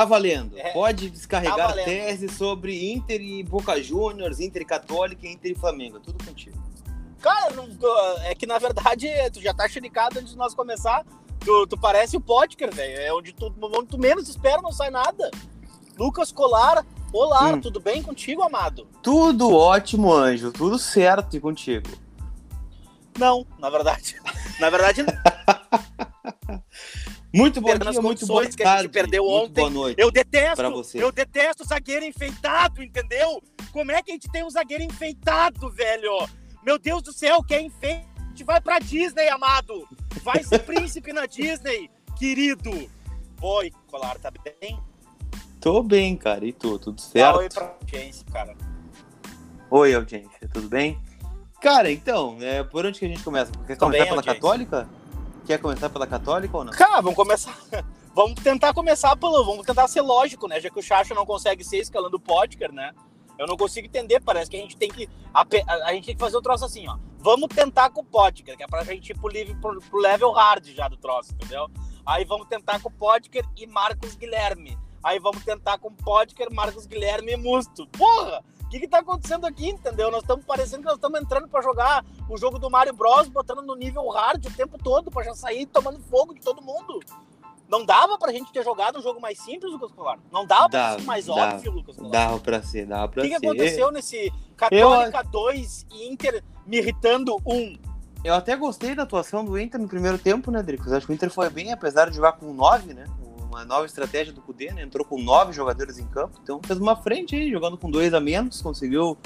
Tá valendo. É, Pode descarregar tá valendo. tese sobre Inter e Boca Juniors, Inter e Católica Inter e Flamengo. É Tudo contigo. Cara, não- é que na verdade tu já tá xericado antes de nós começar. Tu, tu parece o Potker, velho. É onde tu, onde tu menos espera, não sai nada. Lucas Colar, olá, Hum. tudo bem contigo, amado? Tudo ótimo, Anjo. Tudo certo e contigo. Não, na verdade. Na verdade, Muito bom dia, muito boa condições que a gente tarde. perdeu ontem. Boa noite. eu detesto. Você. Eu detesto zagueiro enfeitado, entendeu? Como é que a gente tem um zagueiro enfeitado, velho? Meu Deus do céu, que é enfeite. Vai pra Disney, amado. Vai ser príncipe na Disney, querido. Oi, Colar, tá bem? Tô bem, cara. E tu? Tudo certo? oi pra audiência, cara. Oi, audiência. Tudo bem? Cara, então, é, por onde que a gente começa? Quer começar bem, pela audiência. Católica? Quer começar pela Católica ou não? Cara, vamos começar. Vamos tentar começar pelo. Vamos tentar ser lógico, né? Já que o Chacho não consegue ser escalando o Potker, né? Eu não consigo entender. Parece que a gente tem que. A, a- gente tem que fazer o troço assim, ó. Vamos tentar com o Potker, que é pra gente ir pro, livre, pro, pro level hard já do troço, entendeu? Aí vamos tentar com o Potker e Marcos Guilherme. Aí vamos tentar com o Potker, Marcos Guilherme e Musto. Porra! O que que tá acontecendo aqui, entendeu? Nós estamos parecendo que nós estamos entrando pra jogar o jogo do Mario Bros, botando no nível hard o tempo todo, pra já sair tomando fogo de todo mundo. Não dava pra gente ter jogado um jogo mais simples, Lucas Colar? Não dava pra Dava, ser mais dava, óbvio, Lucas Colar? Dava pra ser, dava O pra que, ser. que aconteceu nesse Católica 2 e Inter me irritando 1? Eu até gostei da atuação do Inter no primeiro tempo, né, Dricos? Acho que o Inter foi bem, apesar de jogar com nove, né? Uma nova estratégia do Cudê, né? Entrou com nove jogadores em campo, então fez uma frente aí, jogando com dois a menos, conseguiu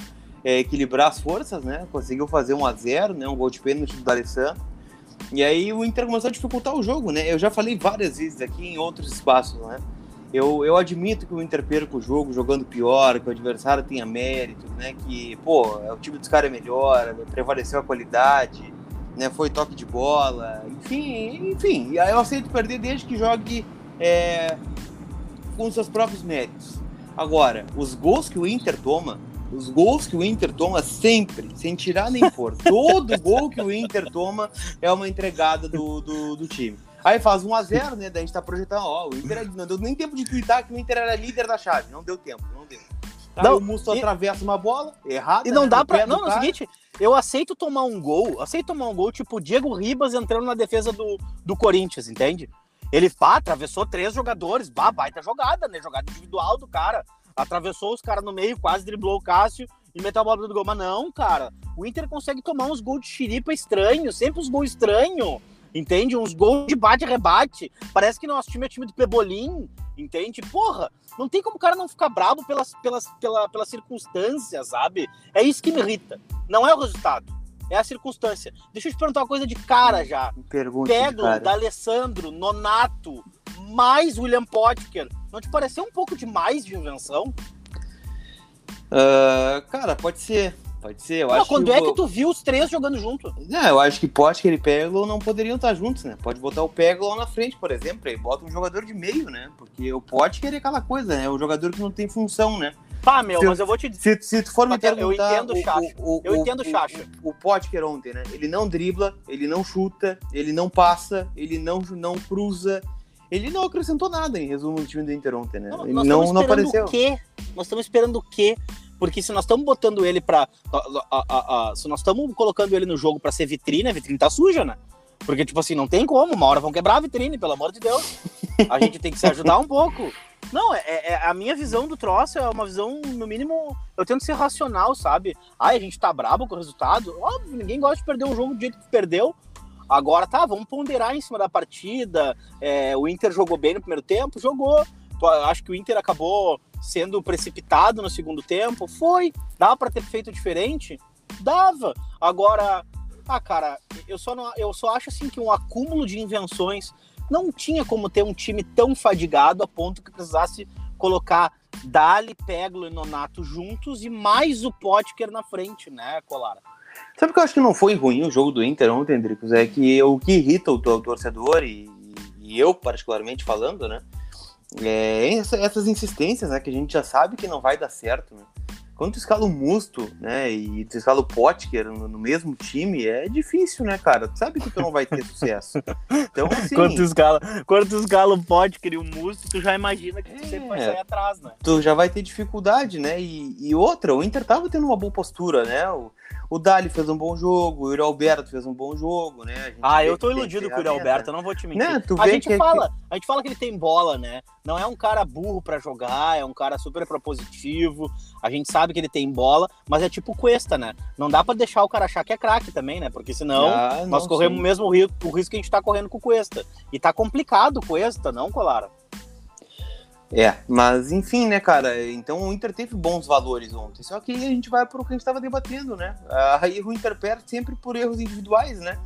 é, equilibrar as forças, né? Conseguiu fazer um a zero, né? Um gol de pênalti do D'Alessandro. E aí o Inter começou a dificultar o jogo, né? Eu já falei várias vezes aqui em outros espaços, né? Eu, eu admito que o Inter perca o jogo jogando pior, que o adversário tenha mérito, né? Que, pô, o time dos caras é melhor, prevaleceu a qualidade, né? Foi toque de bola, enfim, enfim. Eu aceito perder desde que jogue é, com seus próprios méritos. Agora, os gols que o Inter toma, os gols que o Inter toma sempre, sem tirar nem pôr, todo gol que o Inter toma é uma entregada do, do, do time. Aí faz 1x0, né? Daí a gente tá projetando, ó, o Inter não deu nem tempo de twittar que o Inter era líder da chave. Não deu tempo, não deu. Aí Não, o Musto e- atravessa uma bola, errada. E não né, dá pra. Não, é o seguinte, eu aceito tomar um gol, aceito tomar um gol tipo o Diego Ribas entrando na defesa do, do Corinthians, entende? Ele pá, atravessou três jogadores, bah, baita jogada, né? Jogada individual do cara. Atravessou os caras no meio, quase driblou o Cássio e meteu a bola do gol. Mas não, cara, o Inter consegue tomar uns gols de xiripa estranho, sempre uns gols estranhos, entende? Uns gols de bate-rebate. Parece que nosso time é time do Pebolim, entende? Porra, não tem como o cara não ficar brabo pelas, pelas, pela, pelas circunstâncias, sabe? É isso que me irrita. Não é o resultado, é a circunstância. Deixa eu te perguntar uma coisa de cara já. Pergunta, Pego cara. da Alessandro, Nonato, mais William Potker. Não te pareceu um pouco demais de invenção? Ah, cara, pode ser. Pode ser. Eu Não, acho quando que é que tu viu os três jogando junto? Não, eu acho que Potker e Peglo não poderiam estar juntos, né? Pode botar o Peglo lá na frente, por exemplo, e bota um jogador de meio, né? Porque o Potker é aquela coisa, né? O jogador que não tem função, né? Pá, meu, Se mas eu vou te dizer. Se, se tu for me Mas eu perguntar... entendo o Chacho. Eu entendo o Chacho. O, o Potker ontem, né? Ele não dribla, ele não chuta, ele não passa, ele não, não cruza. Ele não acrescentou nada, em resumo, no time do Inter ontem, né? Não, ele nós não, estamos não esperando apareceu. o quê? Nós estamos esperando o quê? Porque se nós estamos botando ele pra. a- a- a- se nós estamos colocando ele no jogo pra ser vitrine, a vitrine tá suja, né? Porque, tipo assim, não tem como. Uma hora vão quebrar a vitrine, pelo amor de Deus. A gente tem que se ajudar um pouco. Não, é, é- a minha visão do troço é uma visão, no mínimo, eu tento ser racional, sabe? Ai, a gente tá brabo com o resultado. Óbvio, ninguém gosta de perder um jogo do jeito que perdeu. Agora tá, vamos ponderar em cima da partida. É, o Inter jogou bem no primeiro tempo? Jogou. Tu acha que o Inter acabou sendo precipitado no segundo tempo? Foi. Dava pra ter feito diferente? Dava. Agora, ah, cara, eu só, não, eu só acho assim que um acúmulo de invenções não tinha como ter um time tão fadigado a ponto que precisasse colocar Dali, Peglo e Nonato juntos e mais o Potker na frente, né, Colara? Sabe o que eu acho que não foi ruim o jogo do Inter ontem, Dricos? É que o que irrita o tor- torcedor, e, e eu particularmente falando, né? É essa- essas insistências, né? Que a gente já sabe que não vai dar certo, né? Quando tu escala o Musto, né, e tu escala o Potker no, no, mesmo time, é difícil, né, cara? Tu sabe que tu não vai ter sucesso. Então, assim... Quando tu escala, quando tu escala o Potker e o Musto, tu já imagina que tu é, sempre vai sair atrás, né? Tu já vai ter dificuldade, né? E, e outra, o Inter tava tendo uma boa postura, né? O, o Dali fez um bom jogo, o Yuri Alberto fez um bom jogo, né? Ah, eu tô iludido com o Yuri Alberto, eu não vou te mentir. Né? a gente que, fala, que... a gente fala que ele tem bola, né? Não é um cara burro para jogar, é um cara super propositivo. A gente sabe que ele tem bola, mas é tipo Cuesta, né? Não dá para deixar o cara achar que é craque também, né? Porque senão ah, não, nós corremos sim. o mesmo risco, o risco que a gente tá correndo com o Cuesta. E tá complicado o Cuesta, não, Colara? É, mas enfim, né, cara? Então o Inter teve bons valores ontem. Só que a gente vai pro que a gente estava debatendo, né? Aí o Inter perde sempre por erros individuais, né?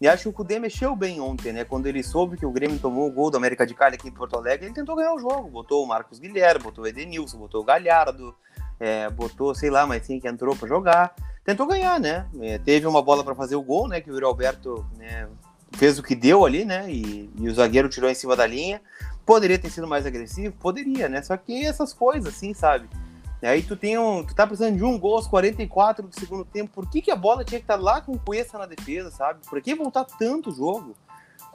E acho que o Cudê mexeu bem ontem, né? Quando ele soube que o Grêmio tomou o gol do América de Cali aqui em Porto Alegre, ele tentou ganhar o jogo. Botou o Marcos Guilherme, botou o Edenilson, botou o Galhardo, é, botou, sei lá, mas quem que entrou para jogar. Tentou ganhar, né? É, teve uma bola para fazer o gol, né? Que o Alberto né, fez o que deu ali, né? E, e o zagueiro tirou em cima da linha. Poderia ter sido mais agressivo? Poderia, né? Só que essas coisas, assim, sabe? E aí tu tem um. Tu tá precisando de um gol aos 44 do segundo tempo. Por que, que a bola tinha que estar tá lá com o Cuesta na defesa, sabe? Por que voltar tanto o jogo?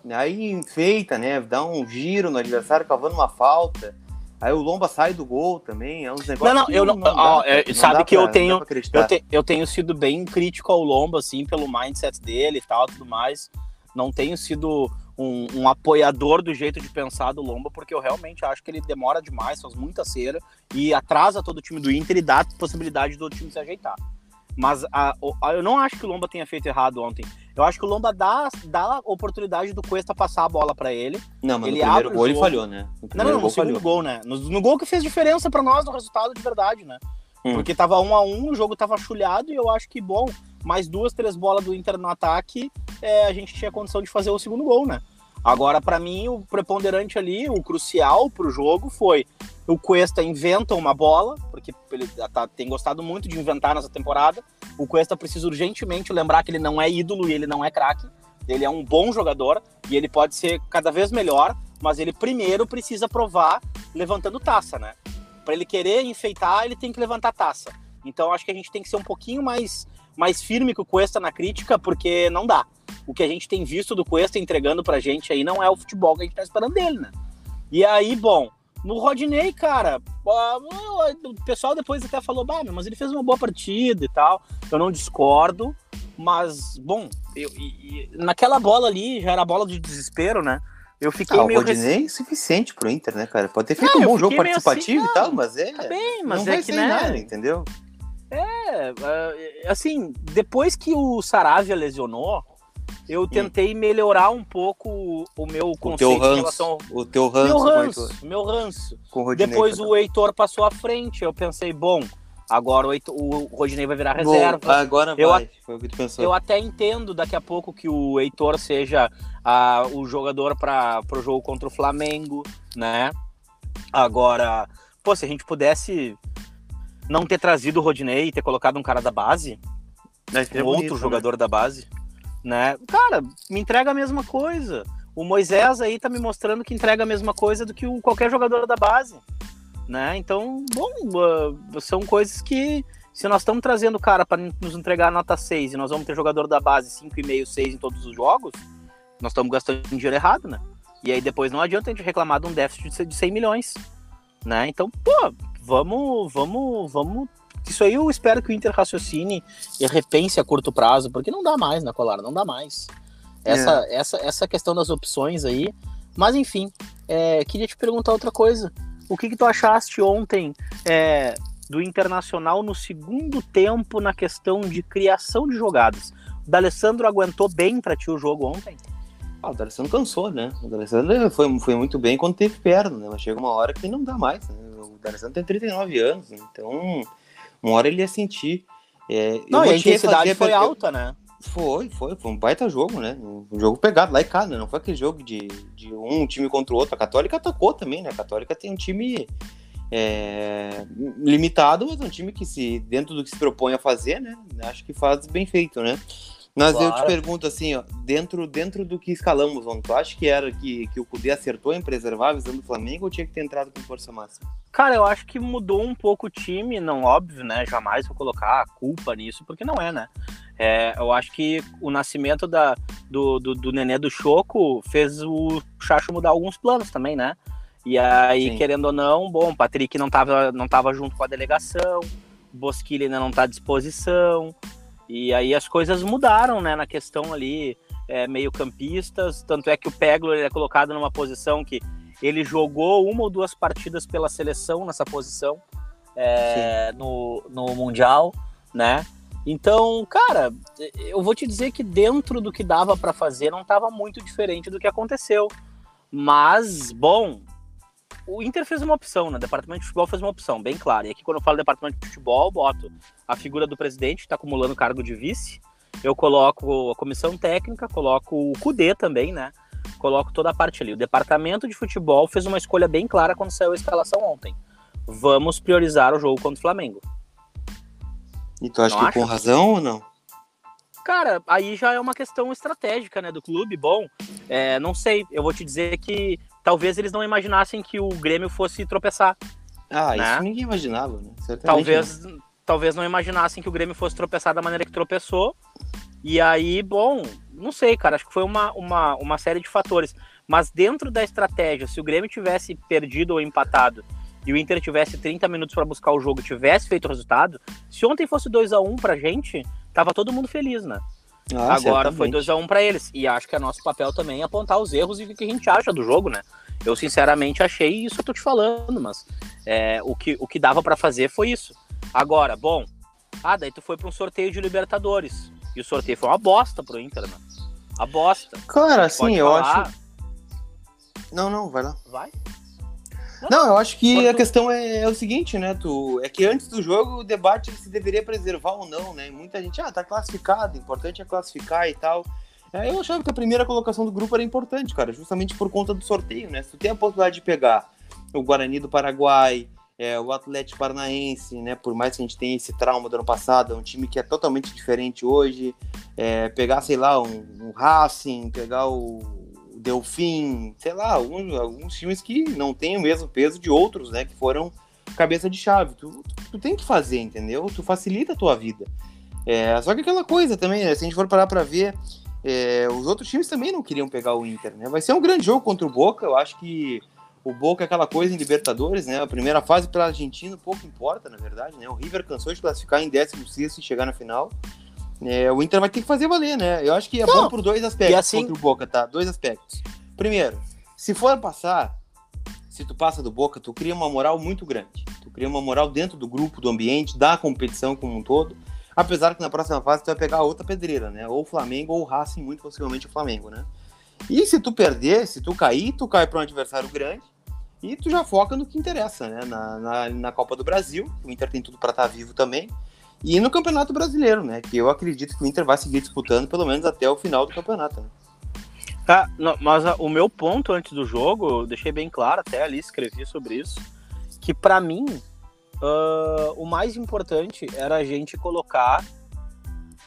Aí enfeita, né? Dá um giro no adversário cavando uma falta. Aí o Lomba sai do gol também, é uns negócios. Não, não, eu não. não ó, é, não sabe que pra, eu tenho. Eu, te, eu tenho sido bem crítico ao Lomba, assim, pelo mindset dele e tal, tudo mais. Não tenho sido um, um, apoiador do jeito de pensar do Lomba, porque eu realmente acho que ele demora demais, faz muita cera e atrasa todo o time do Inter e dá possibilidade do time se ajeitar. Mas a, a, eu não acho que o Lomba tenha feito errado ontem. Eu acho que o Lomba dá, dá a oportunidade do Cuesta passar a bola para ele. Não, mas ele no primeiro gol ele falhou, né? Não, não, no segundo falhou. gol, né? No, no, gol que fez diferença para nós no resultado de verdade, né? Hum. Porque tava um a um, o jogo tava chulhado e eu acho que, bom, mais duas, três bolas do Inter no ataque, é, a gente tinha condição de fazer o segundo gol, né? Agora, para mim, o preponderante ali, o crucial para o jogo foi o Cuesta inventa uma bola, porque ele tá, tem gostado muito de inventar nessa temporada. O Cuesta precisa urgentemente lembrar que ele não é ídolo e ele não é craque. Ele é um bom jogador e ele pode ser cada vez melhor, mas ele primeiro precisa provar levantando taça, né? Para ele querer enfeitar, ele tem que levantar taça. Então acho que a gente tem que ser um pouquinho mais, mais firme com o Cuesta na crítica, porque não dá o que a gente tem visto do Cuesta entregando pra gente aí não é o futebol que a gente tá esperando dele, né? E aí, bom, no Rodney, cara, o pessoal depois até falou, bah, mas ele fez uma boa partida e tal. Eu não discordo, mas, bom, eu, naquela bola ali, já era bola de desespero, né? Eu fiquei ah, meio. O Rodinei é suficiente pro Inter, né, cara? Pode ter feito não, um bom jogo participativo assim, e tal, mas é. Tá bem, mas não é que, né? Nada, entendeu? É, é, assim, depois que o Saravia lesionou, eu tentei hum. melhorar um pouco o meu conceito o teu ranço, em relação ao... O teu ranço. Meu ranço, meu ranço. O Depois o Heitor passou à frente, eu pensei, bom, agora o, Heitor, o Rodinei vai virar reserva. Bom, agora eu, vai, foi o que tu pensou. Eu até entendo daqui a pouco que o Heitor seja a, o jogador para o jogo contra o Flamengo, né? Agora, pô, se a gente pudesse não ter trazido o Rodinei e ter colocado um cara da base, um outro né? jogador né? da base né? Cara, me entrega a mesma coisa. O Moisés aí tá me mostrando que entrega a mesma coisa do que o, qualquer jogador da base, né? Então, bom, uh, são coisas que se nós estamos trazendo o cara para nos entregar a nota 6 e nós vamos ter jogador da base 5,5, 6 em todos os jogos, nós estamos gastando dinheiro errado, né? E aí depois não adianta a gente reclamar de um déficit de 100 milhões, né? Então, pô, vamos, vamos, vamos isso aí eu espero que o Inter raciocine e repense a curto prazo, porque não dá mais, né, Colar? Não dá mais. Essa, é. essa, essa questão das opções aí. Mas enfim, é, queria te perguntar outra coisa. O que, que tu achaste ontem é, do Internacional no segundo tempo na questão de criação de jogadas? O D'Alessandro aguentou bem para ti o jogo ontem? Ah, o D'Alessandro cansou, né? O D'Alessandro foi, foi muito bem quando teve perna, né? Mas chega uma hora que não dá mais. Né? O D'Alessandro tem 39 anos, então uma hora ele ia sentir. É, não, e a intensidade foi alta, né? Foi, foi, foi um baita jogo, né? Um jogo pegado lá e cá, né? Não foi aquele jogo de, de um time contra o outro. A Católica atacou também, né? A Católica tem um time é, limitado, mas um time que se, dentro do que se propõe a fazer, né? Acho que faz bem feito, né? Mas claro. eu te pergunto assim, ó, dentro, dentro do que escalamos ontem, tu acha que era que, que o Cudê acertou em preservar a visão do Flamengo ou tinha que ter entrado com força máxima? Cara, eu acho que mudou um pouco o time, não óbvio, né? Jamais vou colocar a culpa nisso, porque não é, né? É, eu acho que o nascimento da, do, do, do Nenê do Choco fez o Chacho mudar alguns planos também, né? E aí, Sim. querendo ou não, bom, o Patrick não tava, não tava junto com a delegação, o Bosquilha ainda não tá à disposição, e aí as coisas mudaram, né, na questão ali, é, meio campistas, tanto é que o Peglo é colocado numa posição que ele jogou uma ou duas partidas pela seleção nessa posição é, no, no Mundial, né? Então, cara, eu vou te dizer que dentro do que dava para fazer não estava muito diferente do que aconteceu. Mas, bom, o Inter fez uma opção, né? O departamento de futebol fez uma opção, bem clara. E aqui, quando eu falo departamento de futebol, boto a figura do presidente, que está acumulando cargo de vice. Eu coloco a comissão técnica, coloco o CUDE também, né? Coloco toda a parte ali. O departamento de futebol fez uma escolha bem clara quando saiu a escalação ontem. Vamos priorizar o jogo contra o Flamengo. E tu acha não que acha? com razão ou não? Cara, aí já é uma questão estratégica, né, do clube. Bom, é, não sei. Eu vou te dizer que talvez eles não imaginassem que o Grêmio fosse tropeçar. Ah, né? isso ninguém imaginava, né? Certamente talvez, não. talvez não imaginassem que o Grêmio fosse tropeçar da maneira que tropeçou. E aí, bom, não sei, cara. Acho que foi uma, uma, uma série de fatores. Mas dentro da estratégia, se o Grêmio tivesse perdido ou empatado e o Inter tivesse 30 minutos para buscar o jogo, tivesse feito o resultado, se ontem fosse 2 a 1 pra gente, tava todo mundo feliz, né? Ah, Agora foi 2 a 1 para eles. E acho que é nosso papel também apontar os erros e o que a gente acha do jogo, né? Eu sinceramente achei isso que eu tô te falando, mas é, o, que, o que dava para fazer foi isso. Agora, bom, ah, daí tu foi para um sorteio de Libertadores. E o sorteio foi uma bosta pro Inter, né? A bosta. Cara, assim, eu acho. Não, não, vai lá. Vai? Não, eu acho que a questão é, é, o seguinte, né? Tu, é que antes do jogo o debate se deveria preservar ou não, né? Muita gente, ah, tá classificado, importante é classificar e tal. É, eu achava que a primeira colocação do grupo era importante, cara, justamente por conta do sorteio, né? Se tu tem a possibilidade de pegar o Guarani do Paraguai, é, o Atlético Paranaense, né? Por mais que a gente tenha esse trauma do ano passado, é um time que é totalmente diferente hoje. É, pegar, sei lá, um, um Racing, pegar o Delfim, sei lá, alguns, alguns times que não têm o mesmo peso de outros, né? Que foram cabeça de chave. Tu, tu, tu tem que fazer, entendeu? Tu facilita a tua vida. É, só que aquela coisa também, né? Se a gente for parar pra ver, é, os outros times também não queriam pegar o Inter, né? Vai ser um grande jogo contra o Boca. Eu acho que o Boca é aquela coisa em Libertadores, né? A primeira fase para a Argentina pouco importa, na verdade, né? O River cansou de classificar em 16 e chegar na final. É, o Inter vai ter que fazer valer, né? Eu acho que é Não. bom por dois aspectos assim... contra o Boca, tá? Dois aspectos. Primeiro, se for passar, se tu passa do Boca, tu cria uma moral muito grande. Tu cria uma moral dentro do grupo, do ambiente, da competição como um todo. Apesar que na próxima fase tu vai pegar outra pedreira, né? Ou o Flamengo ou o Racing, muito possivelmente o Flamengo, né? E se tu perder, se tu cair, tu cai para um adversário grande e tu já foca no que interessa, né? Na, na, na Copa do Brasil, o Inter tem tudo para estar tá vivo também. E no Campeonato Brasileiro, né? Que eu acredito que o Inter vai seguir disputando pelo menos até o final do campeonato. Né? Ah, não, mas a, o meu ponto antes do jogo, eu deixei bem claro, até ali escrevi sobre isso, que para mim uh, o mais importante era a gente colocar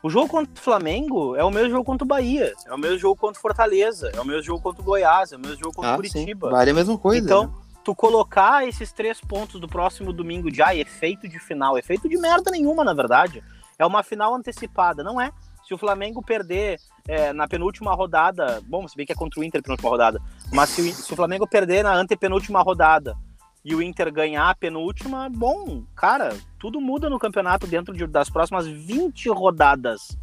o jogo contra o Flamengo é o mesmo jogo contra o Bahia, é o mesmo jogo contra o Fortaleza, é o mesmo jogo contra o Goiás, é o mesmo jogo contra o ah, Curitiba. Sim. Vale a mesma coisa. Então, né? Tu colocar esses três pontos do próximo domingo de ah, efeito de final, efeito de merda nenhuma, na verdade. É uma final antecipada, não é? Se o Flamengo perder é, na penúltima rodada, bom, se bem que é contra o Inter penúltima rodada, mas se o, se o Flamengo perder na antepenúltima rodada e o Inter ganhar a penúltima, bom, cara, tudo muda no campeonato dentro de, das próximas 20 rodadas.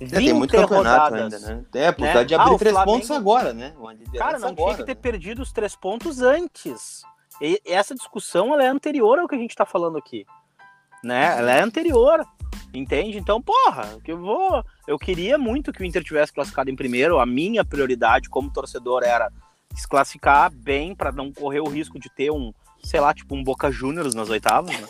É, tem muito campeonato rodadas, ainda, né? É, pode né? de abrir ah, três Flamengo... pontos agora, né? Cara, não agora, tinha que ter né? perdido os três pontos antes. E essa discussão ela é anterior ao que a gente tá falando aqui. Né? Ela é anterior. Entende? Então, porra, que eu vou. Eu queria muito que o Inter tivesse classificado em primeiro. A minha prioridade como torcedor era se classificar bem para não correr o risco de ter um, sei lá, tipo um Boca Juniors nas oitavas, né?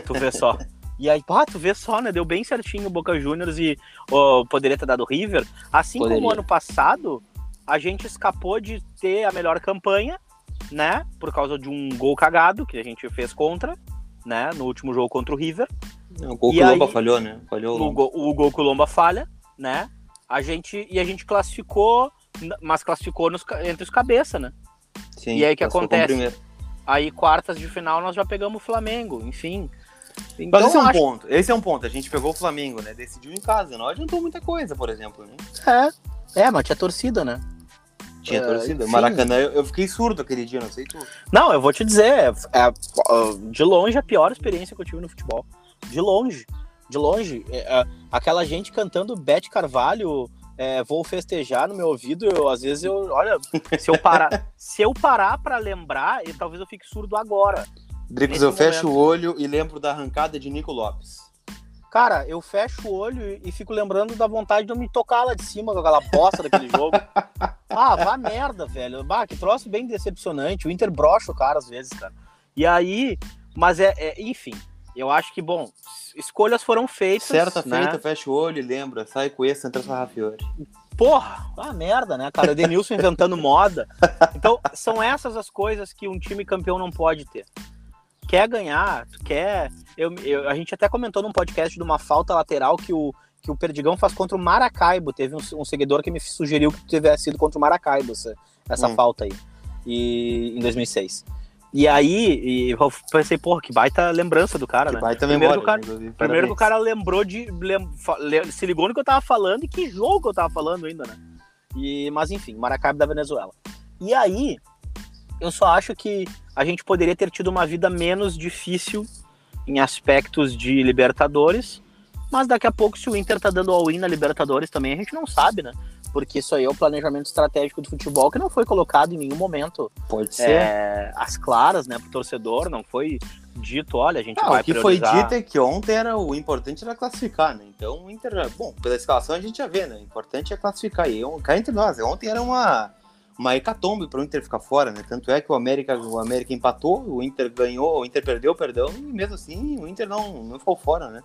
tu vê só. E aí, pá, tu vê só, né? Deu bem certinho o Boca Juniors e oh, poderia ter dado River. Assim poderia. como ano passado, a gente escapou de ter a melhor campanha, né? Por causa de um gol cagado que a gente fez contra, né? No último jogo contra o River. O gol que o Lomba falhou, né? Falhou o, o, gol, o gol que o Lomba falha, né? a gente e a gente classificou, mas classificou nos, entre os cabeça, né? Sim, E aí, o que acontece? Aí quartas de final nós já pegamos o Flamengo, enfim. Mas Então, esse é um acho- ponto. Esse é um ponto. A gente pegou o Flamengo, né? Decidiu em casa. Não adiantou muita coisa, por exemplo. Né? É, é, mas tinha torcida, né? Tinha É, torcida. sim. Maracanã, eu, eu fiquei surdo aquele dia, não sei tu. Não, eu vou te dizer, é, é, de longe a pior experiência que eu tive no futebol. De longe, de longe. É, é, aquela gente cantando Bete Carvalho, é, vou festejar no meu ouvido, eu, às vezes eu, olha, se eu parar, se eu parar para lembrar, eu, talvez eu fique surdo agora. Dricos, Nesse eu fecho momento. o olho e lembro da arrancada de Nico Lopes. Cara, eu fecho o olho e, fico lembrando da vontade de eu me tocar lá de cima com aquela bosta daquele jogo. Ah, vá merda, velho. Bah, que troço bem decepcionante. O Inter brocha o cara às vezes, cara. E aí, mas é, é- enfim, eu acho que, bom, escolhas foram feitas. Certa né? feita, fecha o olho e lembra. Sai com esse, entra Sarrafiore. Porra, ah, merda, né, cara? O Denilson inventando moda. Então, são essas as coisas que um time campeão não pode ter. Quer ganhar, tu quer. Eu, eu- a gente até comentou num podcast de uma falta lateral que o, que o Perdigão faz contra o Maracaibo. Teve um, um seguidor que me sugeriu que tivesse sido contra o Maracaibo essa, essa Hum. falta aí. E, em 2006. E aí, e eu pensei, porra, que baita lembrança do cara, Que né? baita Primeiro memória. que o cara- inclusive. Primeiro que o cara lembrou de. lem- se ligou no que eu tava falando e que jogo que eu tava falando ainda, né? E, mas enfim, Maracaibo da Venezuela. E aí, eu só acho que a gente poderia ter tido uma vida menos difícil em aspectos de Libertadores. Mas daqui a pouco, se o Inter tá dando all-in na Libertadores também, a gente não sabe, né? Porque isso aí é o planejamento estratégico do futebol que não foi colocado em nenhum momento Pode ser. é, às claras, né, pro torcedor. Não foi dito, olha, a gente Ah, vai o que foi priorizar- dito é que ontem era o importante era classificar, né? Então o Inter, bom, pela escalação a gente já vê, né? O importante é classificar. E cá entre nós, ontem era uma uma hecatombe para o Inter ficar fora, né? Tanto é que o América, o América empatou, o Inter ganhou, o Inter perdeu, perdão, e mesmo assim o Inter não, não ficou fora, né?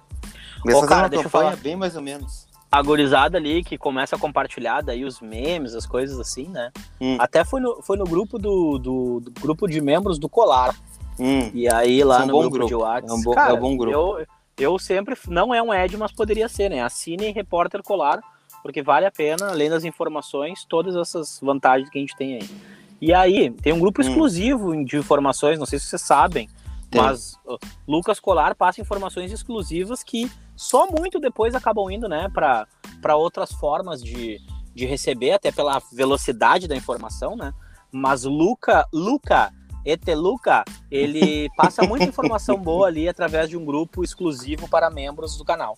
Mas Ô, cara, deixa eu falar. bem mais ou menos. a gurizada ali que começa a compartilhar daí os memes, as coisas assim, né? Hum. Até foi no, foi no grupo do, do, do grupo de membros do Colar. Hum, E aí lá É um no grupo, grupo. de WhatsApp. É um bom- cara, é um bom grupo. Eu, eu sempre. Não é um Ed, mas poderia ser, né? Assine Repórter Colar, porque vale a pena, além das informações, todas essas vantagens que a gente tem aí. E aí, tem um grupo Hum. exclusivo de informações, não sei se vocês sabem, Tem. mas ó, Lucas Colar passa informações exclusivas que só muito depois acabam indo, né, para outras formas de, de receber, até pela velocidade da informação, né? Mas Luca, Luca, Eteluca, ele passa muita informação boa ali através de um grupo exclusivo para membros do canal.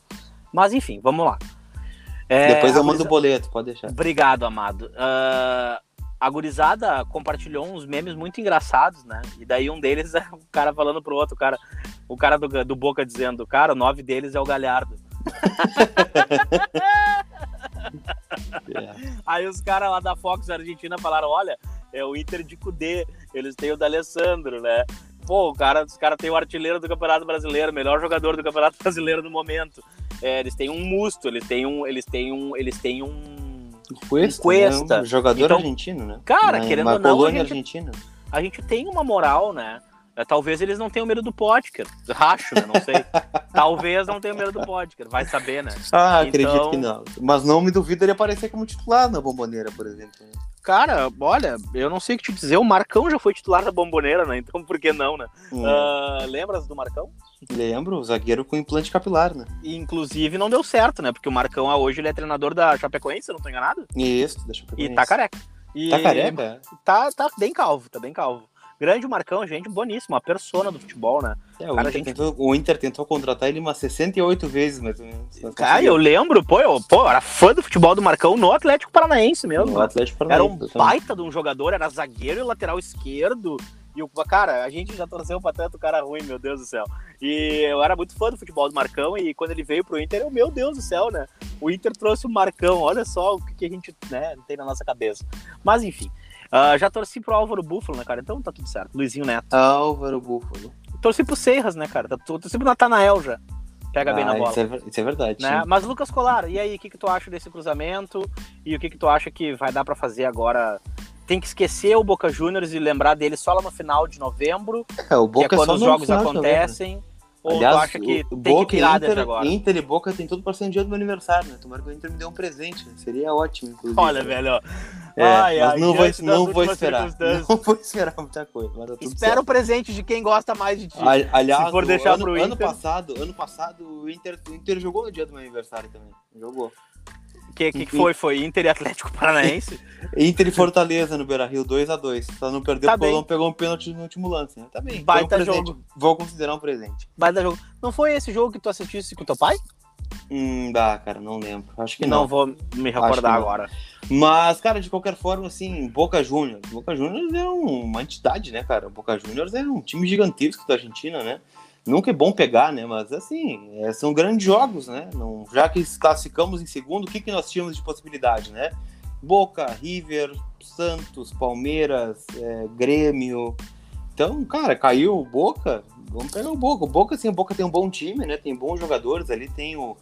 Mas enfim, vamos lá. É, Depois eu mando o boleto, pode deixar. Obrigado, amado. Ah, a gurizada compartilhou uns memes muito engraçados, né? E daí um deles é o cara falando pro outro, o cara, o cara do, do Boca dizendo, cara, nove deles é o Galhardo. É. Aí os caras lá da Fox Argentina falaram, olha, é o Inter de Cudê, eles têm o D'Alessandro, né? Pô, o cara, os caras têm o artilheiro do Campeonato Brasileiro, melhor jogador do Campeonato Brasileiro no momento. É, eles têm um Musto, eles têm um, eles têm um, eles têm um Cuesta, Cuesta. né? Um jogador Então, argentino, né? cara, Uma- querendo ou não, a gente- argentina. a gente tem uma moral, né? É, Talvez eles não tenham medo do Potker. Racho, né? Não sei. Talvez não tenham medo do Potker. Vai saber, né? Ah, Então- acredito que não. Mas não me duvido ele aparecer como titular na bomboneira, por exemplo. Cara, olha, eu não sei o que te dizer. O Marcão já foi titular da bomboneira, né? Então por que não, né? Hum, Ah, lembras do Marcão? Lembro, o zagueiro com implante capilar, né? E, inclusive não deu certo, né? Porque o Marcão ah, hoje ele é treinador da Chapecoense, não tô enganado. Isso, deixa eu E tá careca. E Tá careca? Tá, tá bem calvo, tá bem calvo. Grande Marcão, gente boníssima, uma persona do futebol, né? É, o, Cara, Inter gente- tentou, o Inter tentou contratar ele umas 68 vezes, menos. mas Cara, eu lembro, pô, eu, pô, eu era fã do futebol do Marcão no Atlético Paranaense mesmo. No Atlético Era um Paranaense, também. baita de um jogador, era zagueiro e lateral esquerdo. E o cara, a gente já torceu pra tanto cara ruim, meu Deus do céu. E eu era muito fã do futebol do Marcão e quando ele veio pro Inter, eu, meu Deus do céu, né? O Inter trouxe o Marcão, olha só o que, que a gente né, tem na nossa cabeça. Mas enfim, ah, já torci pro Álvaro Búfalo, né, cara? Então tá tudo certo. Luizinho Neto. Álvaro Búfalo. Torci pro Serras, né, cara? Torci pro Natanael já. Pega bem Ah, na bola. Isso é, isso é verdade. né? Mas Lucas Colar, e aí, o que, que tu acha desse cruzamento? E o que, que tu acha que vai dar pra fazer agora? Tem que esquecer o Boca Juniors e lembrar dele só lá no final de novembro, É, o que Boca é quando os jogos acontecem. Ou Aliás, tu acha que o tem Boca que tirar Inter, agora? Inter e Boca tem tudo pra ser um dia do meu aniversário, né? Tomara que o Inter me dê um presente, né? Seria ótimo, inclusive. Olha, velho, ó. É, Ai, mas ai, não vou, não vou esperar. Não vou esperar muita coisa. Tá tudo Espera certo. o presente de quem gosta mais de ti. Ali- Aliás, Se for deixar ano, pro ano Inter. passado, ano passado o Inter, o Inter jogou no dia do meu aniversário também. Jogou. Que, que, que foi? Foi Inter e Atlético Paranaense? Inter e Fortaleza no Beira-Rio, 2x2. Só não perdeu Tá o. Colombo pegou um pênalti no último lance, né? Tá bem. Baita um jogo. Vou considerar um presente. Vai dar jogo. Não foi esse jogo que tu assistisse com teu pai? Hum, dá, cara, não lembro. Acho que não, não. vou me recordar agora. Mas, cara, de qualquer forma, assim, Boca Juniors. Boca Juniors é um- uma entidade, né, cara? Boca Juniors é um time gigantesco da Argentina, né? Nunca é bom pegar, né? Mas, assim, é, são grandes jogos, né? Não, já que classificamos em segundo, o que, que nós tínhamos de possibilidade, né? Boca, River, Santos, Palmeiras, é, Grêmio. Então, cara, caiu o Boca, vamos pegar o Boca. O Boca, assim, o Boca tem um bom time, né? Tem bons jogadores ali, tem o,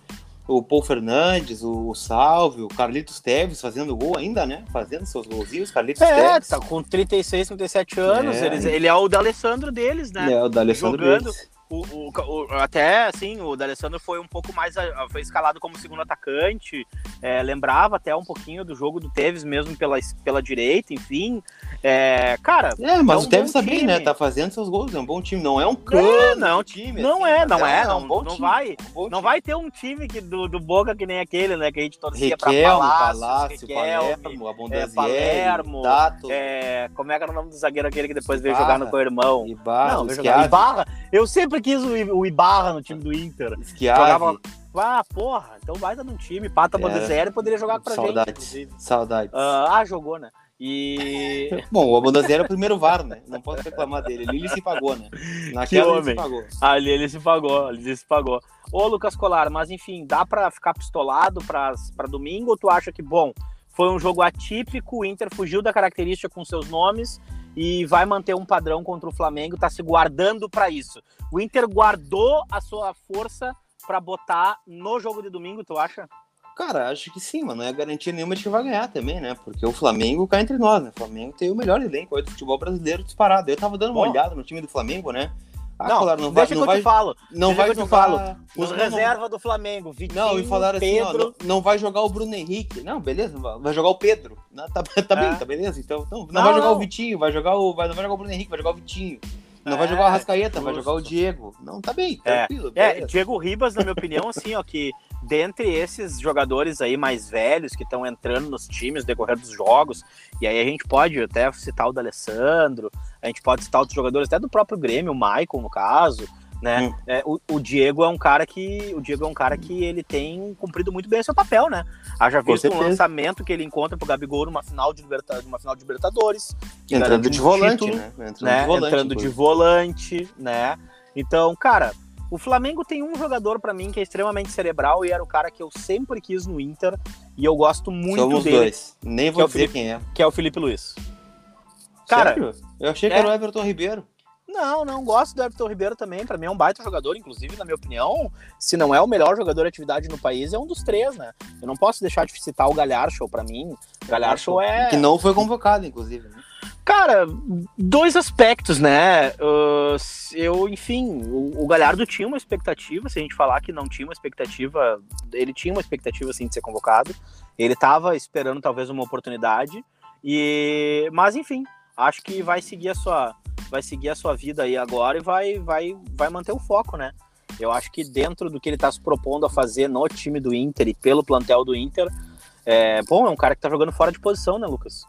o Paul Fernandes, o, o Salve, o Carlitos Teves fazendo gol ainda, né? Fazendo seus golzinhos, Carlitos É, Teves. tá com 36, 37 anos. É. Eles- ele é o D'Alessandro deles, né? É, o da Alessandro Jogando. deles. O, o- o- até assim, o D'Alessandro foi um pouco mais. a- Foi escalado como segundo atacante. é, lembrava até um pouquinho do jogo do Tevez mesmo pela, pela direita, enfim. É, cara, É, mas É um bom tá bem, time. né? Tá fazendo seus gols, é um bom time. Não é um cano não, time. não assim, é, não é, um não, bom não time, vai. um Não vai ter um time que, do, do Boca que nem aquele, né? Que a gente torcia pra Riquelme, Palácio, Palácio, Riquelme, Palermo, é, Palermo, Dato, é, como é que era o nome do zagueiro aquele que depois veio Ibarra. jogar no co-irmão? Ibarra, Não, veio jogar. Ibarra. Eu sempre quis o, Ibarra no time do Inter. Schiavi, Jogava- Ah, porra, então vai dar num time. Pata É. Bondezeri poderia jogar pra gente, saudades, inclusive. saudades. Ah, ah, jogou, né? E. Bom, o Abondanzieri é o primeiro VAR, né? Não posso reclamar dele. Ali ele se pagou, né? Naquela ele homem. se pagou. Ali ele se pagou, ali ele se pagou. Ô, Lucas Colar, mas enfim, dá pra ficar pistolado pra domingo ou tu acha que, bom, foi um jogo atípico, o Inter fugiu da característica com seus nomes e vai manter um padrão contra o Flamengo, tá se guardando pra isso. O Inter guardou a sua força pra botar no jogo de domingo, tu acha? Cara, acho que sim, mas não é garantia nenhuma de que vai ganhar também, né? Porque o Flamengo cai entre nós, né? O Flamengo tem o melhor elenco aí do futebol brasileiro disparado. Eu tava dando uma Bom. olhada no time do Flamengo, né? Ah, não, claro, não vai, deixa não que eu vai, te falo. não vai jogar... falo. não, Os não, reservas do Flamengo, Vitinho, Não, e falaram assim, ó, Pedro... não, não vai jogar o Bruno Henrique. Não, beleza, vai vai jogar o Pedro. Não, tá, tá É. bem, tá beleza. Então, não, não, Não, vai jogar não. o Vitinho, vai jogar o. Vai, não vai jogar o Bruno Henrique, vai jogar o Vitinho. Não É, vai jogar o Rascaeta, vai justo. jogar o Diego. Não, tá bem, É, tranquilo. É, beleza. Diego Ribas, na minha opinião, assim, ó, que dentre esses jogadores aí mais velhos que estão entrando nos times no decorrer dos jogos, e aí a gente pode até citar o D'Alessandro, a gente pode citar outros jogadores, até do próprio Grêmio, o Maicon, no caso, né? Hum. É, o, o Diego é um cara que. O Diego é um cara que ele tem cumprido muito bem o seu papel, né? Haja visto um lançamento que ele encontra pro Gabigol numa final de, liberta, numa final de Libertadores. Entrando de um volante, título, né? Entrando né? de volante. entrando de volante, né? Então, cara, o Flamengo tem um jogador pra mim que é extremamente cerebral e era o cara que eu sempre quis no Inter e eu gosto muito Somos dele, dois. Nem é vou o dizer Felipe- quem é. que é o Felipe Luiz. Cara, Sério? Eu achei que é. era o Everton Ribeiro. Não, não gosto do Everton Ribeiro também. Pra mim é um baita jogador, inclusive, na minha opinião, se não é o melhor jogador de atividade no país, é um dos três, né? Eu não posso deixar de citar o Galhardo, pra mim. Galhardo é. Que não foi convocado, inclusive. né? Cara, dois aspectos, né? Uh, eu, enfim, o, Galhardo tinha uma expectativa, se a gente falar que não tinha uma expectativa, ele tinha uma expectativa sim de ser convocado. Ele tava esperando talvez uma oportunidade. E, mas enfim, acho que vai seguir a sua, vai seguir a sua vida aí agora e vai, vai, vai manter o foco, né? Eu acho que dentro do que ele tá se propondo a fazer no time do Inter e pelo plantel do Inter, é, bom, é um cara que tá jogando fora de posição, né, Lucas?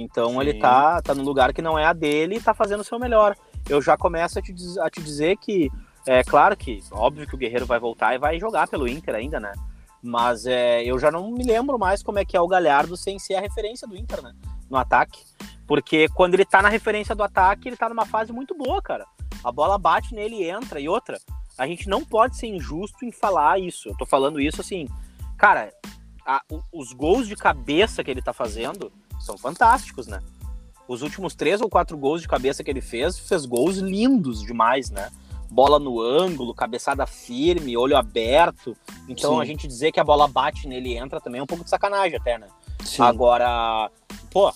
Então Sim. ele tá, tá no lugar que não é a dele e tá fazendo o seu melhor. Eu já começo a te, a te dizer que, é claro que, óbvio que o Guerreiro vai voltar e vai jogar pelo Inter ainda, né? Mas é, eu já não me lembro mais como é que é o Galhardo sem ser a referência do Inter, né? No ataque. Porque quando ele tá na referência do ataque, ele tá numa fase muito boa, cara. A bola bate nele e entra. E outra, a gente não pode ser injusto em falar isso. Eu tô falando isso assim, cara, a- os gols de cabeça que ele tá fazendo são fantásticos, né? Os últimos três ou quatro gols de cabeça que ele fez, fez gols lindos demais, né? Bola no ângulo, cabeçada firme, olho aberto. Então Sim. a gente dizer que a bola bate nele e entra também é um pouco de sacanagem até, né? Sim. Agora, pô,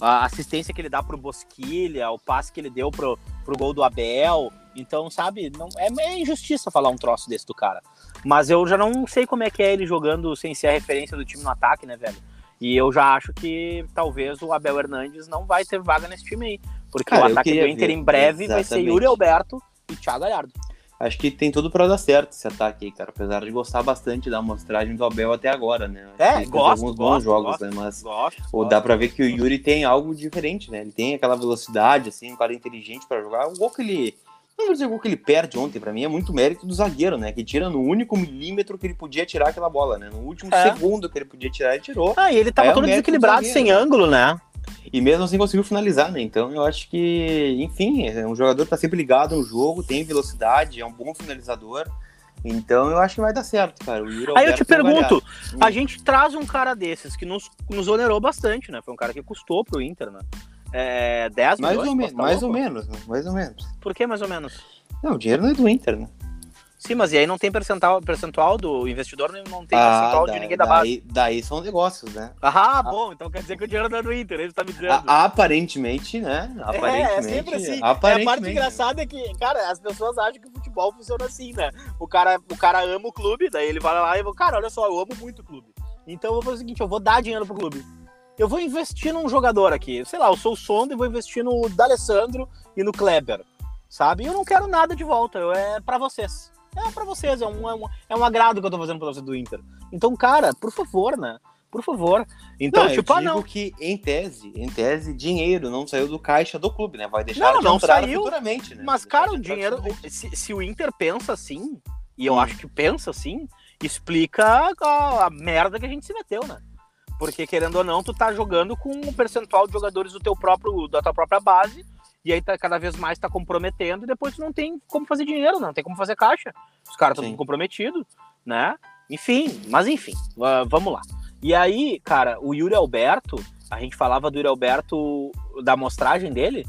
a assistência que ele dá pro Bosquilha, o passe que ele deu pro, pro gol do Abel. Então, sabe, não, é, é injustiça falar um troço desse do cara. Mas eu já não sei como é que é ele jogando sem ser a referência do time no ataque, né, velho? E eu já acho que talvez o Abel Hernandes não vai ter vaga nesse time aí. Porque Cara, o ataque do Inter ver, em breve vai ser exatamente. Yuri Alberto e Thiago Galhardo. Acho que tem tudo pra dar certo esse ataque aí, cara. Apesar de gostar bastante da amostragem do Abel até agora, né? É, gosto, alguns bons gosto, jogos, gosto. né? Mas Gosto. Ou dá pra ver que o Yuri tem algo diferente, né? Ele tem aquela velocidade, assim, um cara inteligente pra jogar. O gol que ele. Não vou dizer o gol que ele perde ontem, pra mim, é muito mérito do zagueiro, né? Que tira no único milímetro que ele podia tirar aquela bola, né? No último É. segundo que ele podia tirar, ele tirou. Ah, e ele tava É o todo do desequilibrado, sem né? ângulo, né? E mesmo assim conseguiu finalizar, né? Então eu acho que, enfim, é um jogador que tá sempre ligado no jogo, tem velocidade, é um bom finalizador. Então eu acho que vai dar certo, cara. Aí eu te pergunto, a gente traz um cara desses que nos, nos onerou bastante, né? Foi um cara que custou pro Inter, né? É, 10 Mais milhões? ou, menos, tá mais ou louco? menos, né? Mais ou menos. Por que mais ou menos? Não, o dinheiro não é do Inter, né? Sim, mas e aí não tem percentual, percentual do investidor, não tem percentual de da- ninguém da base. daí, daí são negócios, né? Ah, bom, então quer dizer que o dinheiro não é do Inter, ele tá me dizendo. A- aparentemente, né? Aparentemente. É, é sempre assim. É, Aparentemente. a parte engraçada é que, cara, as pessoas acham que o futebol funciona assim, né? O cara, o cara ama o clube, daí ele vai lá e fala, cara, olha só, eu amo muito o clube. Então eu vou fazer o seguinte, eu vou dar dinheiro pro clube. Eu vou investir num jogador aqui. Sei lá, eu sou o Sonda e vou investir no D'Alessandro e no Kleber. Sabe? E eu não quero nada de volta. Eu, é pra vocês. É pra vocês. É um, é, um, é um agrado que eu tô fazendo pra você do Inter. Então, cara, por favor, né? Por favor. Então, Não, tipo, eu ah, digo não. que, em tese, em tese, dinheiro não saiu do caixa do clube, né? Vai deixar Não, de não saiu, futuramente, né? Mas, cara, o dinheiro. Se, se o Inter pensa assim, e eu Hum. acho que pensa assim, explica a, a merda que a gente se meteu, né? Porque, querendo ou não, tu tá jogando com um percentual de jogadores do teu próprio, da tua própria base, e aí tá, cada vez mais tá comprometendo, e depois tu não tem como fazer dinheiro, não tem como fazer caixa. Os caras estão comprometidos, né? Enfim, mas enfim, ah, vamos lá. E aí, cara, o Yuri Alberto, a gente falava do Yuri Alberto, da amostragem dele.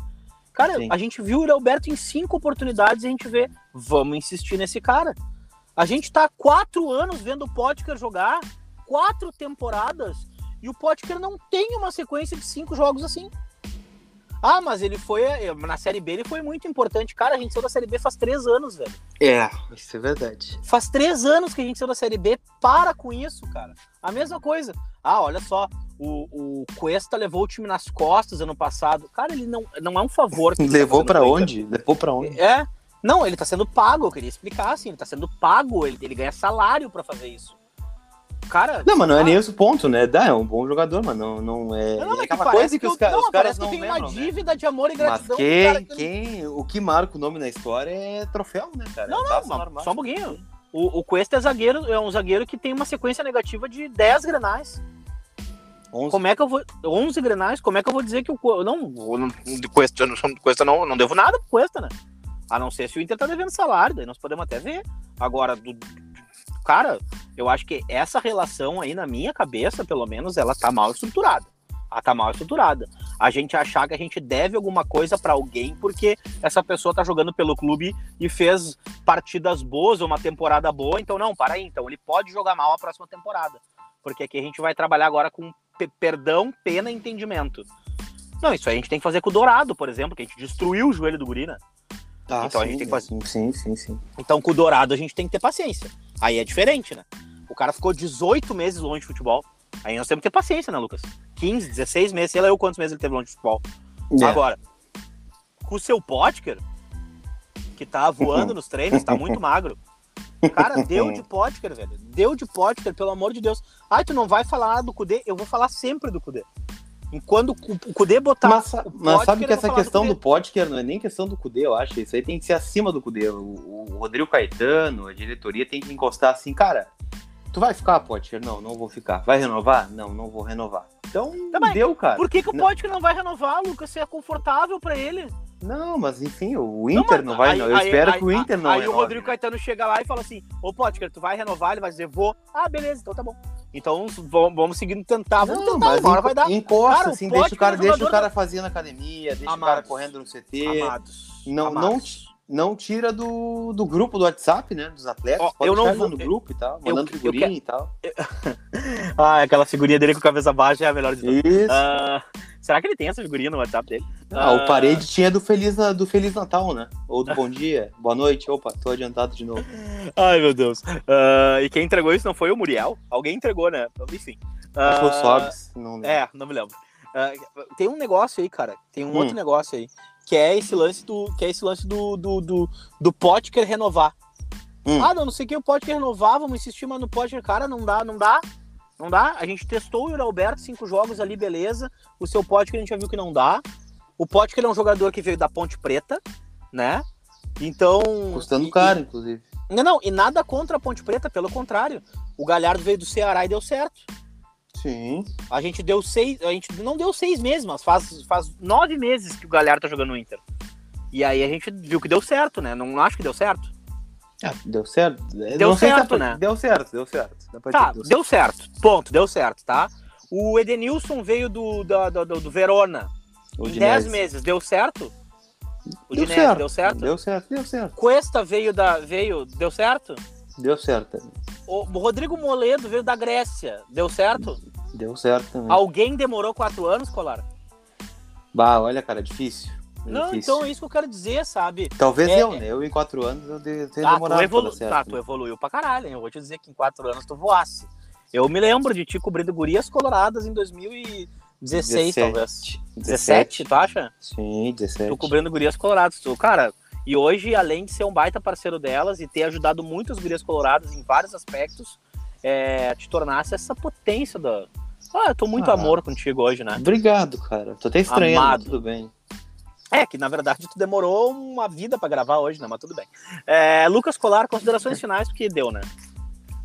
Cara, Sim. a gente viu o Yuri Alberto em cinco oportunidades e a gente vê, vamos insistir nesse cara. A gente tá quatro anos vendo o Potker jogar, quatro temporadas, e o Potker não tem uma sequência de cinco jogos assim. Ah, mas ele foi. Na Série B ele foi muito importante. Cara, a gente saiu da Série B faz três anos, velho. É, isso é verdade. Faz três anos que a gente saiu da Série B. Para com isso, cara. A mesma coisa. Ah, olha só. O, o Cuesta levou o time nas costas ano passado. Cara, ele não, não é um favor. tá Levou pro Inter. onde? Levou pra onde? É. Não, ele tá sendo pago. Eu queria explicar assim. Ele tá sendo pago. Ele, ele ganha salário pra fazer isso. Cara. Não, mas não é nem esse o ponto, né? Dá, é um bom jogador, mas não, não é. Não, mas é que aquela coisa que, eu- os, ca- não, os caras que não lembram, uma né? dívida de amor e Mas gratidão. pro quem, que- quem, o que marca o nome na história é troféu, né, cara? Não, É não, mas normal. só um pouquinho. O, o Cuesta é zagueiro, é um zagueiro que tem uma sequência negativa de 10 grenais. 11. Como é que eu vou. 11 grenais, como é que eu vou dizer que o. Não, eu não, de Cuesta, não, Cuesta não, não devo nada pro Cuesta, né? A não ser se o Inter tá devendo salário, daí nós podemos até ver. Agora, do- cara, eu acho que essa relação aí, na minha cabeça, pelo menos, ela tá mal estruturada. Ela tá mal estruturada. A gente achar que a gente deve alguma coisa pra alguém porque essa pessoa tá jogando pelo clube e fez partidas boas ou uma temporada boa, então não, para aí, então ele pode jogar mal a próxima temporada. Porque aqui a gente vai trabalhar agora com pe- perdão, pena e entendimento. Não, isso aí a gente tem que fazer com o Dourado, por exemplo, que a gente destruiu o joelho do Guri, né? Ah, Então a sim, gente tem que fazer- sim, sim, sim. Então com o Dourado a gente tem que ter paciência. Aí é diferente, né? O cara ficou 18 meses longe de futebol. Aí nós temos que ter paciência, né, Lucas? 15, 16 meses, sei lá eu quantos meses ele teve longe de futebol. É. Agora, com o seu Potker, que tá voando nos treinos, tá muito magro. Cara, deu de Potker, velho. Deu de Potker, pelo amor de Deus. Ai, tu não vai falar do Kudê? Eu vou falar sempre do Kudê. Enquanto o Kudê botar. Mas, o mas sabe que essa do questão Kudê. do Potker não é nem questão do Cudê, eu acho. Isso aí tem que ser acima do Cudê. O, o Rodrigo Caetano, a diretoria tem que encostar assim, cara. Tu vai ficar, Potker? Não, não vou ficar. Vai renovar? Não, não vou renovar. Então, Também. deu, cara. Por que, que o Não. Potker não vai renovar, Lucas? Se é confortável pra ele. Não, mas enfim, o Inter mas não, vai. aí- não. Eu aí- espero aí- que o Inter não Aí o renove, Rodrigo né? Caetano chega lá e fala assim: Ô Potker, tu vai renovar? Ele vai dizer: Vou. Ah, beleza, então tá bom. Então vamos, vamos seguindo tentar. Vamos Não, tentar, enco- vai dar. encosta, Cara, assim, deixa o cara, deixa o cara fazer na academia, deixa o cara Amados. correndo no CT. Amados. Não, amados. não, não tira do, do grupo do WhatsApp, né? Dos atletas. Ó, Pode eu não vou- no grupo e tal, eu- mandando eu figurinha e tal. Ah, aquela figurinha dele com a cabeça baixa é a melhor de todas. Isso. Ah, Será que ele tem essa figurinha no WhatsApp dele? Ah, o parede tinha do Feliz, do Feliz Natal, né? Ou do Bom Dia, boa noite. Opa, tô adiantado de novo. Ai, meu Deus. Ah, e quem entregou isso não foi o Muriel? Alguém entregou, né? Enfim. Que foi o Ah, Sobs, não lembro. É, não me lembro. Ah, tem um negócio aí, cara. Tem um Hum. outro negócio aí. Que é esse lance do. Que é esse lance do, do, do, do Potker renovar. Hum. Ah, não, não sei o que, o Potker renovar, vamos insistir, mas no Potker, cara, não dá, não dá. Não dá. A gente testou o Yuri Alberto, cinco jogos ali, beleza. O seu Potker a gente já viu que não dá. O Potker é um jogador que veio da Ponte Preta, né? Então. Custando e- caro, inclusive. e- não, não, e nada contra a Ponte Preta, pelo contrário. O Galhardo veio do Ceará e deu certo. Sim. A gente deu seis. A gente não deu seis meses, mas faz, faz nove meses que o Galhardo tá jogando no Inter. E aí a gente viu que deu certo, né? Não, não acho que deu certo. Ah, deu certo. Deu Não certo, pra- né? Deu certo, deu certo. Tá, dizer, deu certo. Ponto, deu certo, tá? O Edenilson veio do, da- do, do, do Verona. O em Udinese. 10 meses, deu certo? O Deu certo. deu certo? Deu certo, deu certo. Cuesta veio da. veio, deu certo? Deu certo. O Rodrigo Moledo veio da Grécia, deu certo? Deu certo também. Alguém demorou quatro anos, Colar? Bah, olha, cara, difícil. É Não, então é isso que eu quero dizer, sabe? Talvez é- eu, né? Eu em quatro anos eu Ah, tu, demorado pra evolu... certo. tá, tu evoluiu pra caralho, hein? Eu vou te dizer que em quatro anos tu voasse. Eu me lembro de ti cobrindo gurias coloradas em 2016, 17. talvez. 17, tu acha? Sim, 17. Tu cobrindo gurias coloradas. Tu, cara, e hoje, além de ser um baita parceiro delas e ter ajudado muitas gurias coloradas em vários aspectos, é, te tornasse essa potência da. Ah, eu tô muito Ah. amor contigo hoje, né? Obrigado, cara. Tô até estranhando, Amado. tudo bem. É, que na verdade tu demorou uma vida pra gravar hoje, né? Mas tudo bem. É, Lucas Colar, considerações finais, porque deu, né?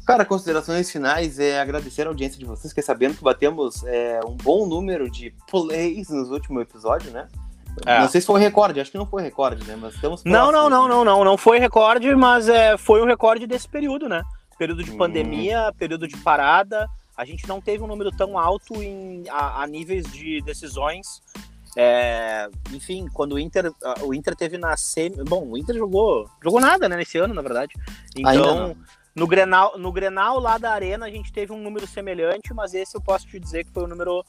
Cara, considerações finais é agradecer a audiência de vocês, que sabendo que batemos é, um bom número de plays nos últimos episódios, né? É. Não sei se foi recorde, acho que não foi recorde, né? Mas estamos Não, não, não, não, não. Não foi recorde, mas é, foi o recorde desse período, né? Período de Hum. pandemia, período de parada. A gente não teve um número tão alto em, a, a níveis de decisões. É, enfim, quando o Inter, o Inter teve na semi. Bom, o Inter jogou, jogou nada, né, nesse ano, na verdade. Então, no Grenal, no Grenal lá da Arena, a gente teve um número semelhante, mas esse eu posso te dizer que foi um número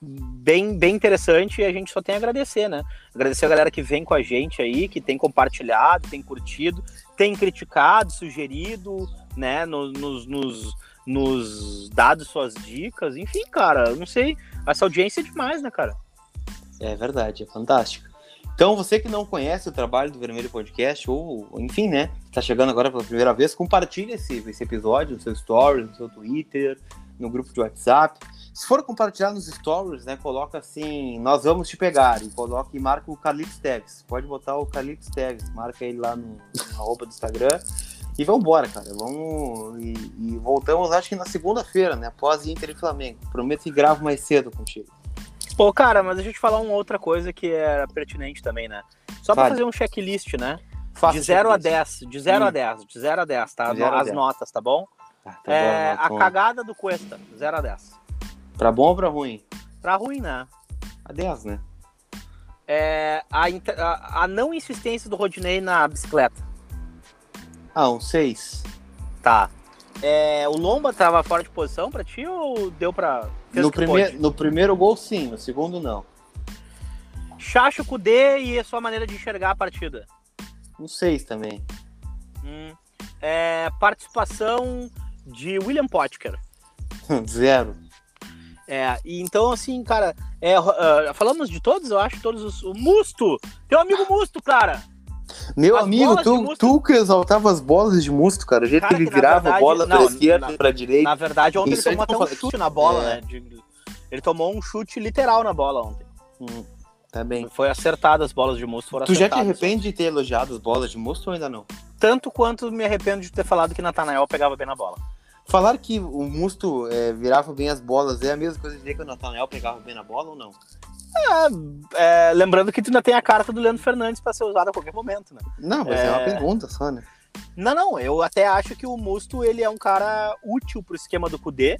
bem, bem interessante e a gente só tem a agradecer, né? Agradecer a galera que vem com a gente aí, que tem compartilhado, tem curtido, tem criticado, sugerido, né? no- Nos, nos, nos dado suas dicas. Enfim, cara, não sei. Essa audiência é demais, né, cara? É verdade, é fantástico. Então, você que não conhece o trabalho do Vermelho Podcast, ou, enfim, né, está chegando agora pela primeira vez, compartilhe esse, esse episódio no seu stories, no seu Twitter, no grupo de WhatsApp. Se for compartilhar nos stories, né, coloca assim, nós vamos te pegar, e coloca e marca o Carlitos Teves. Pode botar o Carlitos Teves, marca ele lá no, na roupa do Instagram. E vambora, cara. Vamos. E, e voltamos, acho que na segunda-feira, né? Após Inter e Flamengo. Prometo que gravo mais cedo contigo. Pô, cara, mas deixa eu te falar uma outra coisa que é pertinente também, né? Só pra Fale. fazer um checklist, né? Faça de 0 a checklist. 10, de 0 a Hum. 10, de 0 a 10, tá? De As 10. notas, tá bom? Tá, tá É, bom, a cagada do Cuesta, 0 a 10. Pra bom ou pra ruim? Pra ruim, né? A 10, né? É, a, a- a não insistência do Rodinei na bicicleta. Ah, um 6. Tá. É, o Lomba tava fora de posição pra ti ou deu pra. No, pôde? no primeiro gol, sim. No segundo, não. Chacho Kudê e a sua maneira de enxergar a partida. Um 6 também. Hum. É, participação de William Potker. Zero. É, e então, assim, cara, é, ah, falamos de todos, eu acho, todos os. O Musto! Teu amigo Musto, cara! Meu As amigo, tu, Musto- tu que exaltava as bolas de musto, cara. O jeito Cara, que ele que virava a verdade- bola pra não, esquerda na- pra direita. Na verdade, ontem ele tomou até um chute na bola, É. né? de- ele tomou um chute literal na bola ontem. Hum, tá bem. Foi acertado as bolas de Musto, foram Tu já te arrepende de ter elogiado as bolas de musto ou ainda não? Tanto quanto me arrependo de ter falado que Natanael pegava bem na bola. Falar que o Musto é, virava bem as bolas é a mesma coisa de dizer que o Nathaniel pegava bem na bola ou não? É, lembrando que tu ainda tem a carta do Leandro Fernandes pra ser usada a qualquer momento, né? Não, mas é, uma É. pergunta só, né? Não, não, eu até acho que o Musto ele é um cara útil pro esquema do Kudê,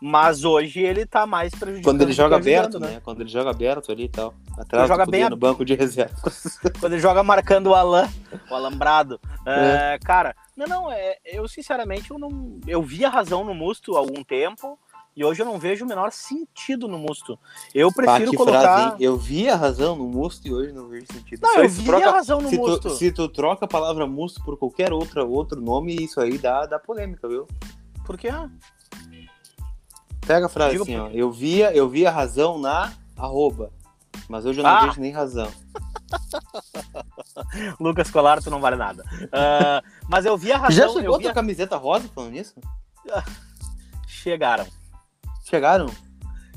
mas hoje ele tá mais prejudicado. Quando ele joga aberto, né? Quando ele joga aberto ali e tal. Atrás joga do bem no banco de reserva. Quando ele joga marcando o Alan, o alambrado. É, cara, não, não, é, eu sinceramente eu não. Eu vi a razão no Musto há algum tempo. E hoje eu não vejo o menor sentido no Musto. Eu prefiro que colocar. frase? Eu vi a razão no Musto e hoje não vejo sentido. Não, eu vi troca- a razão no se Musto. tu, se tu troca a palavra Musto por qualquer outra, outro nome, isso aí dá, dá polêmica, viu? Por quê? Pega a frase assim, ó. Eu via, eu vi a razão na arroba. Mas hoje eu não Ah. vejo nem razão. Lucas Colar, tu não vale nada. Ah, mas eu vi a razão. Já chegou a- camiseta rosa falando nisso? Chegaram. Chegaram?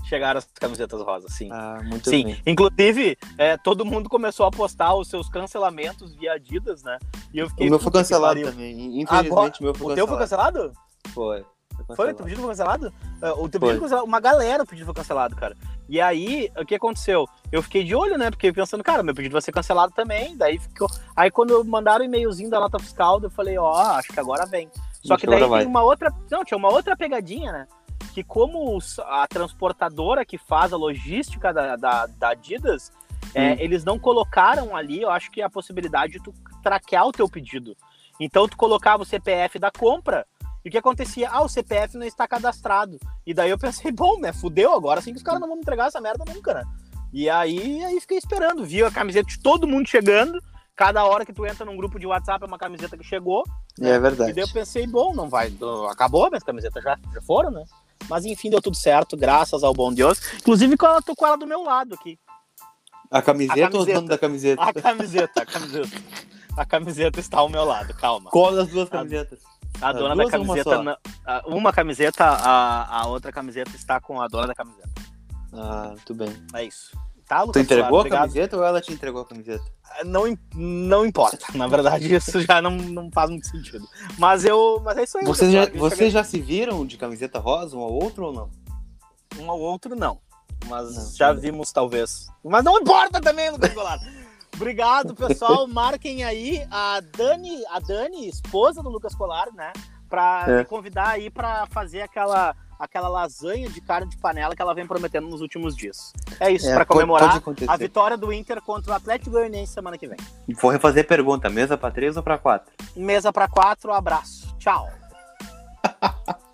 Chegaram as camisetas rosas, sim. Ah, muito Sim, bem. inclusive, é, todo mundo começou a postar os seus cancelamentos via Adidas, né? E eu O fiquei. meu foi "Puta que cancelado pariu." também. Infelizmente, Agora, o meu foi O teu foi cancelado. cancelado? Foi. Foi? O cancelado. teu pedido foi cancelado? É, O teu Foi. pedido foi cancelado. Uma galera o pedido foi cancelado, cara. E aí, o que aconteceu? Eu fiquei de olho, né? Porque pensando, cara, meu pedido vai ser cancelado também. Daí ficou. Aí quando mandaram o e-mailzinho da nota fiscal, eu falei, ó, acho que agora vem. Só Acho que daí tem uma outra. Não, tinha uma outra pegadinha, né? Que como a transportadora que faz a logística da, da, da Adidas, é, eles não colocaram ali, eu acho que a possibilidade de tu traquear o teu pedido. Então tu colocava o CPF da compra e o que acontecia? Ah, o CPF não está cadastrado. E daí eu pensei, bom, né? Fudeu agora, assim que os caras não vão me entregar essa merda nunca, né? E aí, aí fiquei esperando, vi a camiseta de todo mundo chegando. Cada hora que tu entra num grupo de WhatsApp é uma camiseta que chegou. É E verdade. daí eu pensei, bom, não vai. Acabou, minhas camisetas já, já foram, né? Mas enfim, deu tudo certo, graças ao bom Deus. Inclusive, eu tô com ela do meu lado aqui. A camiseta, A ou o camiseta. dono da camiseta? A camiseta, a camiseta. A camiseta está ao meu lado, calma. Qual das duas camisetas? A As dona da duas uma camiseta. só? na- a- Uma camiseta, a, a outra camiseta está com a dona da camiseta. Ah, muito bem. É isso. Tá, Tu Lucas entregou Solar, a camiseta ou ela te entregou a camiseta? Não, im- não importa. Na verdade, isso já não, não faz muito sentido. Mas eu. Mas é isso aí. Vocês já, vocês já se viram de camiseta rosa, um ao outro ou não? Um ao outro, não. Mas Não, já não. vimos, talvez. Mas não importa também, Lucas Goulart. Obrigado, pessoal. Marquem aí a Dani, a Dani, esposa do Lucas Colar, né? Pra É. me convidar aí pra fazer aquela, aquela lasanha de carne de panela que ela vem prometendo nos últimos dias. É isso, É, pode- comemorar a vitória do Inter contra o Atlético Goianiense semana que vem. Vou refazer a pergunta: mesa pra três ou pra quatro? Mesa pra quatro, abraço. Tchau.